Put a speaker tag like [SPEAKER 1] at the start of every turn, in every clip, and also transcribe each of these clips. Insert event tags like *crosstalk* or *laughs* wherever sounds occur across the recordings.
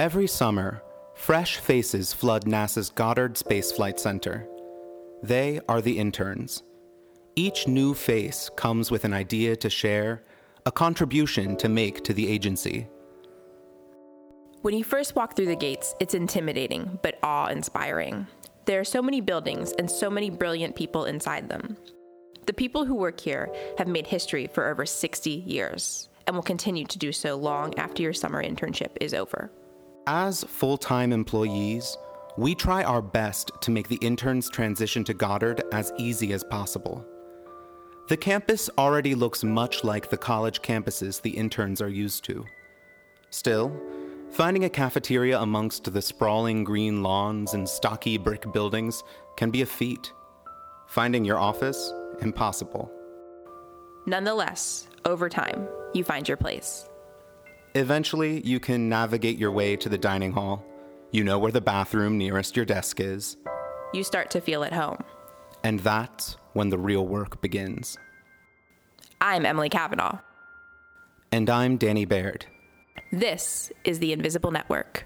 [SPEAKER 1] Every summer, fresh faces flood NASA's Goddard Space Flight Center. They are the interns. Each new face comes with an idea to share, a contribution to make to the agency.
[SPEAKER 2] When you first walk through the gates, it's intimidating but awe inspiring. There are so many buildings and so many brilliant people inside them. The people who work here have made history for over 60 years and will continue to do so long after your summer internship is over.
[SPEAKER 1] As full time employees, we try our best to make the interns' transition to Goddard as easy as possible. The campus already looks much like the college campuses the interns are used to. Still, finding a cafeteria amongst the sprawling green lawns and stocky brick buildings can be a feat. Finding your office, impossible.
[SPEAKER 2] Nonetheless, over time, you find your place.
[SPEAKER 1] Eventually, you can navigate your way to the dining hall. You know where the bathroom nearest your desk is.
[SPEAKER 2] You start to feel at home.
[SPEAKER 1] And that's when the real work begins.
[SPEAKER 2] I'm Emily Kavanaugh.
[SPEAKER 1] And I'm Danny Baird.
[SPEAKER 2] This is the Invisible Network.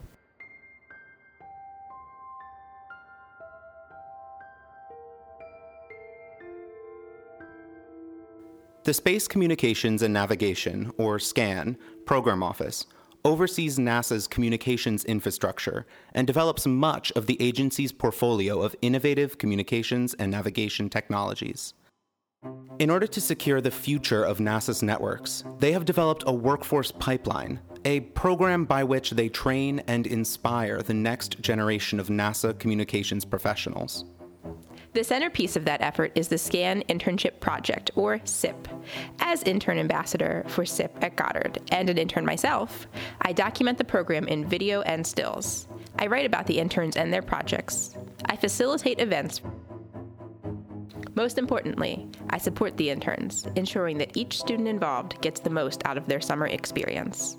[SPEAKER 1] The Space Communications and Navigation, or SCAN, Program Office oversees NASA's communications infrastructure and develops much of the agency's portfolio of innovative communications and navigation technologies. In order to secure the future of NASA's networks, they have developed a workforce pipeline, a program by which they train and inspire the next generation of NASA communications professionals.
[SPEAKER 2] The centerpiece of that effort is the SCAN Internship Project, or SIP. As intern ambassador for SIP at Goddard and an intern myself, I document the program in video and stills. I write about the interns and their projects. I facilitate events. Most importantly, I support the interns, ensuring that each student involved gets the most out of their summer experience.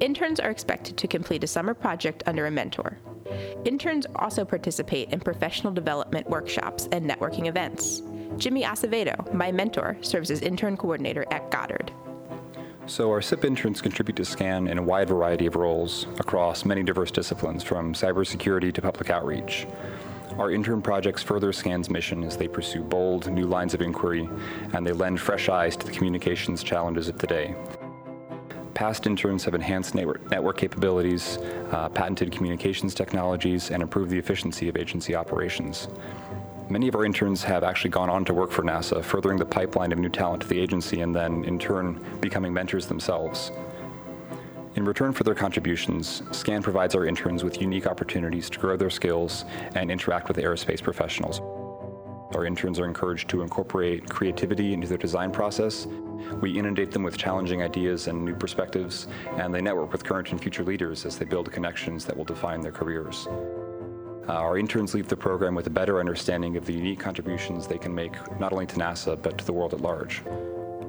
[SPEAKER 2] Interns are expected to complete a summer project under a mentor. Interns also participate in professional development workshops and networking events. Jimmy Acevedo, my mentor, serves as intern coordinator at Goddard.
[SPEAKER 3] So, our SIP interns contribute to SCAN in a wide variety of roles across many diverse disciplines, from cybersecurity to public outreach. Our intern projects further SCAN's mission as they pursue bold, new lines of inquiry and they lend fresh eyes to the communications challenges of today. Past interns have enhanced network, network capabilities, uh, patented communications technologies, and improved the efficiency of agency operations. Many of our interns have actually gone on to work for NASA, furthering the pipeline of new talent to the agency and then, in turn, becoming mentors themselves. In return for their contributions, SCAN provides our interns with unique opportunities to grow their skills and interact with aerospace professionals. Our interns are encouraged to incorporate creativity into their design process. We inundate them with challenging ideas and new perspectives, and they network with current and future leaders as they build connections that will define their careers. Uh, our interns leave the program with a better understanding of the unique contributions they can make not only to NASA but to the world at large.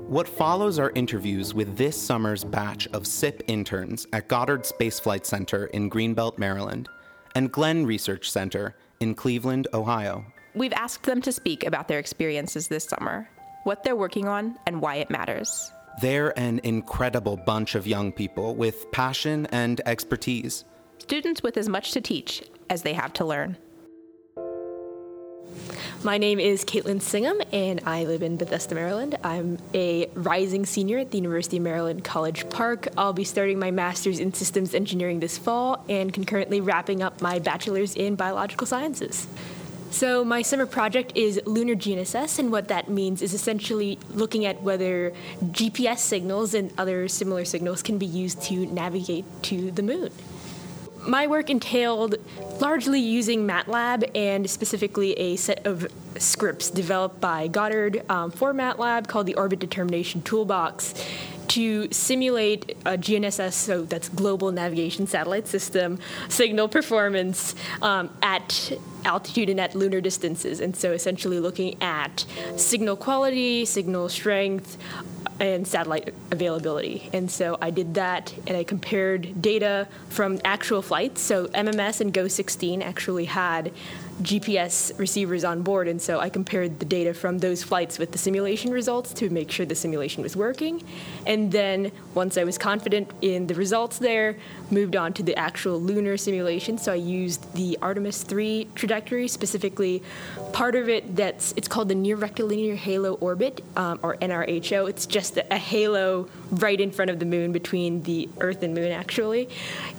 [SPEAKER 1] What follows are interviews with this summer's batch of SIP interns at Goddard Space Flight Center in Greenbelt, Maryland, and Glenn Research Center in Cleveland, Ohio.
[SPEAKER 2] We've asked them to speak about their experiences this summer, what they're working on, and why it matters.
[SPEAKER 1] They're an incredible bunch of young people with passion and expertise.
[SPEAKER 2] Students with as much to teach as they have to learn.
[SPEAKER 4] My name is Caitlin Singham, and I live in Bethesda, Maryland. I'm a rising senior at the University of Maryland College Park. I'll be starting my master's in systems engineering this fall and concurrently wrapping up my bachelor's in biological sciences. So, my summer project is Lunar GNSS, and what that means is essentially looking at whether GPS signals and other similar signals can be used to navigate to the moon. My work entailed largely using MATLAB and specifically a set of scripts developed by Goddard um, for MATLAB called the Orbit Determination Toolbox to simulate a GNSS, so that's Global Navigation Satellite System, signal performance um, at altitude and at lunar distances. And so essentially looking at signal quality, signal strength, and satellite availability. And so I did that and I compared data from actual flights. So MMS and GOES 16 actually had GPS receivers on board, and so I compared the data from those flights with the simulation results to make sure the simulation was working. And then once I was confident in the results there, moved on to the actual lunar simulation. So I used the Artemis 3 trajectory, specifically part of it that's it's called the near rectilinear halo orbit, um, or NRHO. It's just a, halo right in front of the moon between the Earth and Moon, actually.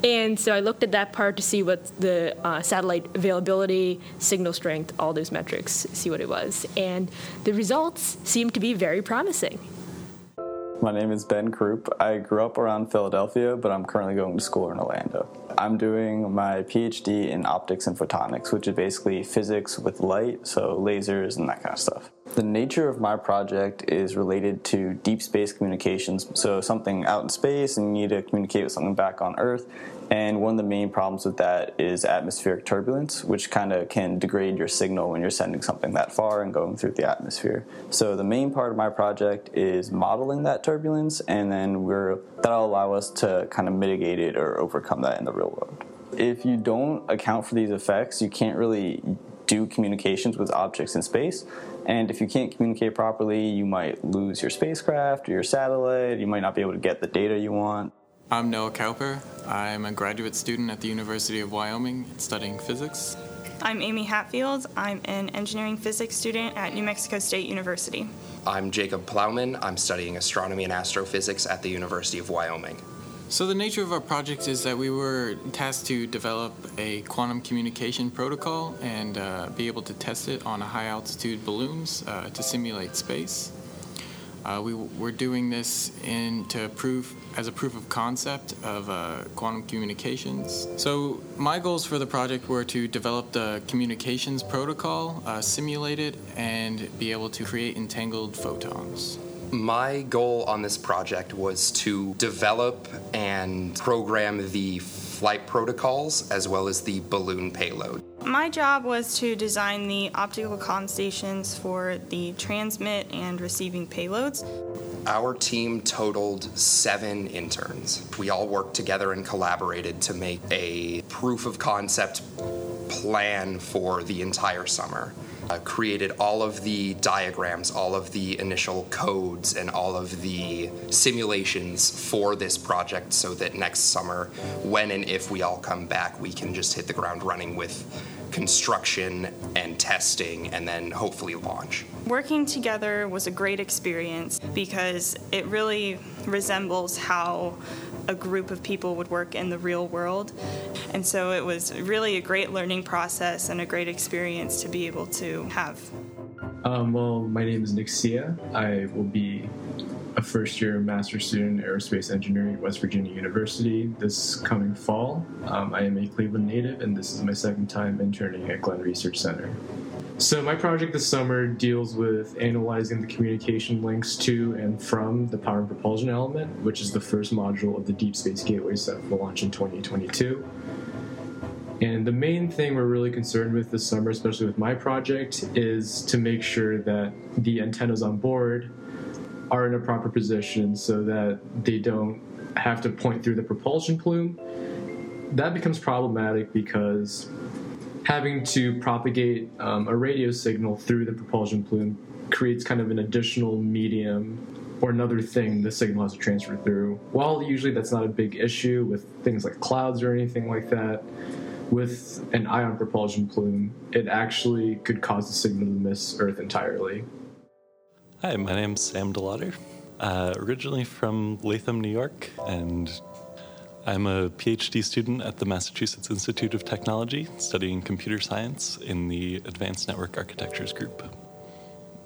[SPEAKER 4] And so I looked at that part to see what the uh, satellite availability, signal strength, all those metrics, see what it was. And the results seem to be very promising.
[SPEAKER 5] My name is Ben Krupp. I grew up around Philadelphia, but I'm currently going to school in Orlando. I'm doing my PhD in optics and photonics, which is basically physics with light, so lasers and that kind of stuff. The nature of my project is related to deep space communications, so something out in space and you need to communicate with something back on Earth. And one of the main problems with that is atmospheric turbulence, which kind of can degrade your signal when you're sending something that far and going through the atmosphere. So the main part of my project is modeling that turbulence, and then we're that'll allow us to kind of mitigate it or overcome that in the real world. If you don't account for these effects, you can't really do communications with objects in space. And if you can't communicate properly, you might lose your spacecraft or your satellite. You might not be able to get the data you want.
[SPEAKER 6] I'm Noah Cowper. I'm a graduate student at the University of Wyoming studying physics.
[SPEAKER 7] I'm Amy Hatfield. I'm an engineering physics student at New Mexico State University.
[SPEAKER 8] I'm Jacob Plowman. I'm studying astronomy and astrophysics at the University of Wyoming.
[SPEAKER 6] So, the nature of our project is that we were tasked to develop a quantum communication protocol and uh, be able to test it on high altitude balloons uh, to simulate space. Uh, We're doing this in to prove as a proof of concept of uh, quantum communications. So my goals for the project were to develop the communications protocol, uh, simulate it, and be able to create entangled photons.
[SPEAKER 8] My goal on this project was to develop and program the flight protocols as well as the balloon payload.
[SPEAKER 7] My job was to design the optical comm stations for the transmit and receiving payloads.
[SPEAKER 8] Our team totaled seven interns. We all worked together and collaborated to make a proof of concept plan for the entire summer. Uh, created all of the diagrams, all of the initial codes, and all of the simulations for this project so that next summer, when and if we all come back, we can just hit the ground running with construction and testing and then hopefully launch.
[SPEAKER 7] Working together was a great experience because it really resembles how a group of people would work in the real world. And so it was really a great learning process and a great experience to be able to have.
[SPEAKER 9] Um, well, my name is Nick Sia. I will be a first year master's student in aerospace engineering at West Virginia University this coming fall. Um, I am a Cleveland native, and this is my second time interning at Glenn Research Center. So, my project this summer deals with analyzing the communication links to and from the power and propulsion element, which is the first module of the Deep Space Gateway set for launch in 2022. And the main thing we're really concerned with this summer, especially with my project, is to make sure that the antennas on board are in a proper position so that they don't have to point through the propulsion plume. That becomes problematic because having to propagate um, a radio signal through the propulsion plume creates kind of an additional medium or another thing the signal has to transfer through. While usually that's not a big issue with things like clouds or anything like that, with an ion propulsion plume, it actually could cause the signal to miss Earth entirely.
[SPEAKER 10] Hi, my name's Sam DeLauder. Uh, originally from Latham, New York, and I'm a PhD student at the Massachusetts Institute of Technology, studying computer science in the Advanced Network Architectures group.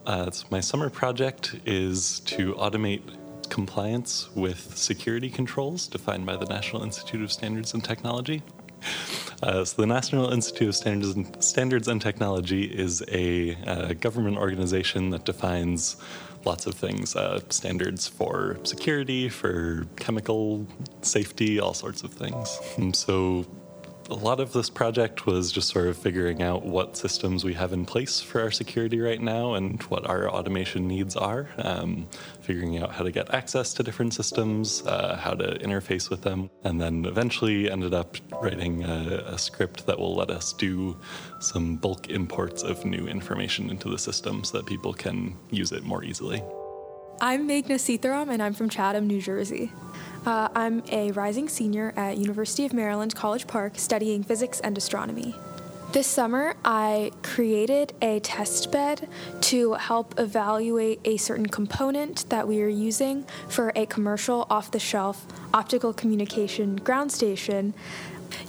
[SPEAKER 10] Uh, so my summer project is to automate compliance with security controls defined by the National Institute of Standards and Technology. *laughs* Uh, so the National Institute of Standards and, Standards and Technology is a uh, government organization that defines lots of things uh, standards for security, for chemical safety, all sorts of things. And so A lot of this project was just sort of figuring out what systems we have in place for our security right now and what our automation needs are, um, figuring out how to get access to different systems, uh, how to interface with them, and then eventually ended up writing a, a script that will let us do some bulk imports of new information into the system so that people can use it more easily.
[SPEAKER 11] I'm Meghna Seetharam, and I'm from Chatham, New Jersey. Uh, I'm a rising senior at University of Maryland College Park studying physics and astronomy. This summer, I created a test bed to help evaluate a certain component that we are using for a commercial off the shelf optical communication ground station.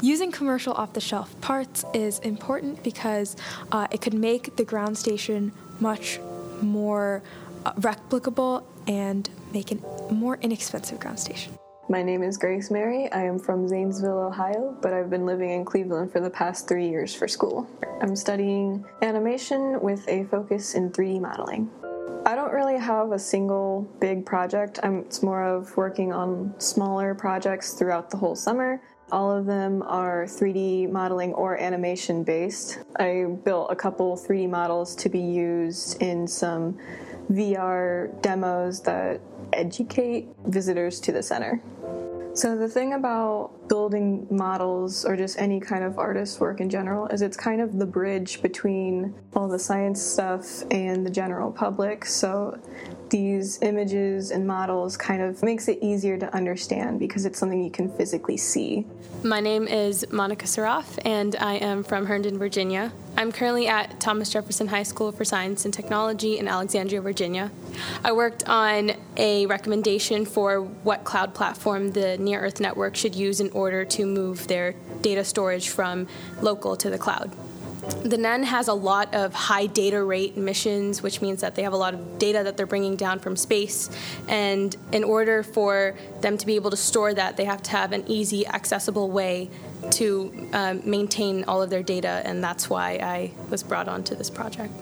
[SPEAKER 11] Using commercial off the shelf parts is important because uh, it could make the ground station much more replicable and make a more inexpensive ground station.
[SPEAKER 12] My name is Grace Mary. I am from Zanesville, Ohio, but I've been living in Cleveland for the past three years for school. I'm studying animation with a focus in 3D modeling. I don't really have a single big project. I'm, it's more of working on smaller projects throughout the whole summer. All of them are 3D modeling or animation based. I built a couple 3D models to be used in some VR demos that educate visitors to the center. So, the thing about building models or just any kind of artist work in general is it's kind of the bridge between all the science stuff and the general public. So, these images and models kind of makes it easier to understand because it's something you can physically see.
[SPEAKER 13] My name is Monica Saraf, and I am from Herndon, Virginia. I'm currently at Thomas Jefferson High School for Science and Technology in Alexandria, Virginia. I worked on a recommendation for what cloud platform the Near Earth Network should use in order to move their data storage from local to the cloud. The NEN has a lot of high data rate missions, which means that they have a lot of data that they're bringing down from space. And in order for them to be able to store that, they have to have an easy, accessible way to um, maintain all of their data, and that's why I was brought onto this project.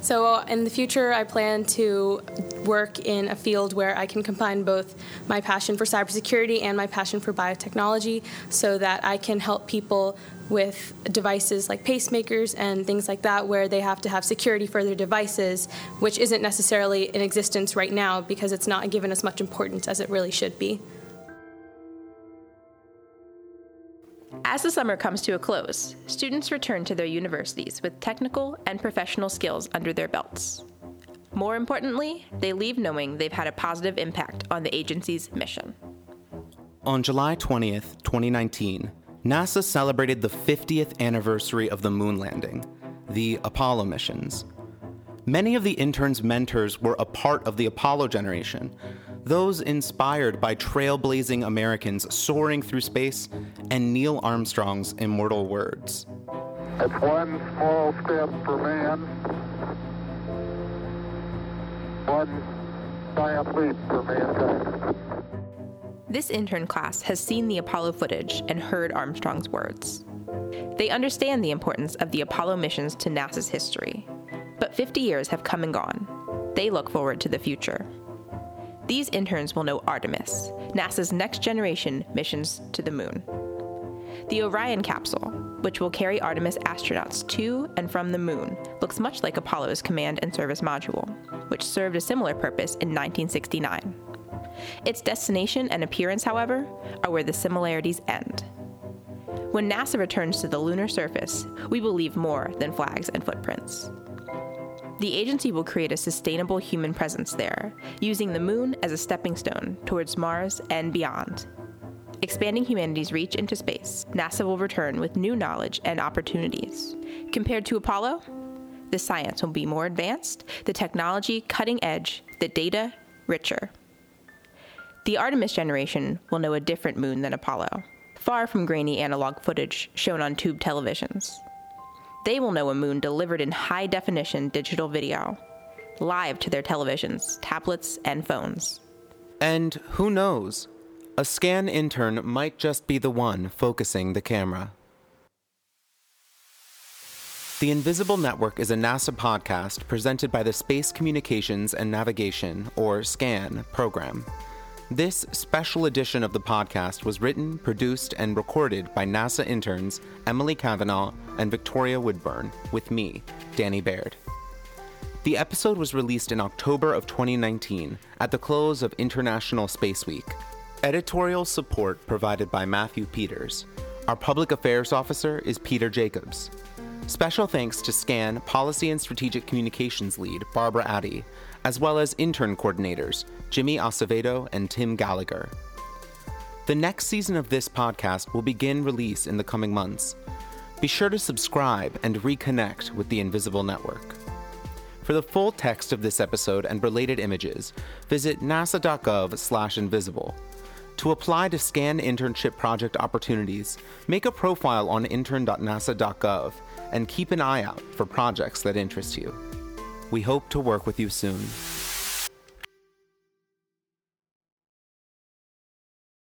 [SPEAKER 13] So, uh, in the future, I plan to work in a field where I can combine both my passion for cybersecurity and my passion for biotechnology so that I can help people with devices like pacemakers and things like that, where they have to have security for their devices, which isn't necessarily in existence right now because it's not given as much importance as it really should be.
[SPEAKER 2] As the summer comes to a close, students return to their universities with technical and professional skills under their belts. More importantly, they leave knowing they've had a positive impact on the agency's mission.
[SPEAKER 1] On July 20th, 2019, NASA celebrated the 50th anniversary of the moon landing, the Apollo missions. Many of the interns' mentors were a part of the Apollo generation, those inspired by trailblazing Americans soaring through space and Neil Armstrong's immortal words.
[SPEAKER 14] It's one small step for man, one giant leap for mankind.
[SPEAKER 2] This intern class has seen the Apollo footage and heard Armstrong's words. They understand the importance of the Apollo missions to NASA's history. But 50 years have come and gone. They look forward to the future. These interns will know Artemis, NASA's next generation missions to the moon. The Orion capsule, which will carry Artemis astronauts to and from the moon, looks much like Apollo's command and service module, which served a similar purpose in 1969. Its destination and appearance, however, are where the similarities end. When NASA returns to the lunar surface, we will leave more than flags and footprints. The agency will create a sustainable human presence there, using the moon as a stepping stone towards Mars and beyond. Expanding humanity's reach into space, NASA will return with new knowledge and opportunities. Compared to Apollo, the science will be more advanced, the technology cutting edge, the data richer. The Artemis generation will know a different moon than Apollo, far from grainy analog footage shown on tube televisions. They will know a moon delivered in high definition digital video, live to their televisions, tablets, and phones.
[SPEAKER 1] And who knows? A scan intern might just be the one focusing the camera. The Invisible Network is a NASA podcast presented by the Space Communications and Navigation, or SCAN, program. This special edition of the podcast was written, produced, and recorded by NASA interns Emily Kavanaugh and Victoria Woodburn, with me, Danny Baird. The episode was released in October of 2019 at the close of International Space Week. Editorial support provided by Matthew Peters. Our public affairs officer is Peter Jacobs. Special thanks to SCAN Policy and Strategic Communications Lead Barbara Adde, as well as intern coordinators Jimmy Acevedo and Tim Gallagher. The next season of this podcast will begin release in the coming months. Be sure to subscribe and reconnect with the Invisible Network. For the full text of this episode and related images, visit nasa.gov/invisible. To apply to SCAN internship project opportunities, make a profile on intern.nasa.gov and keep an eye out for projects that interest you. We hope to work with you soon.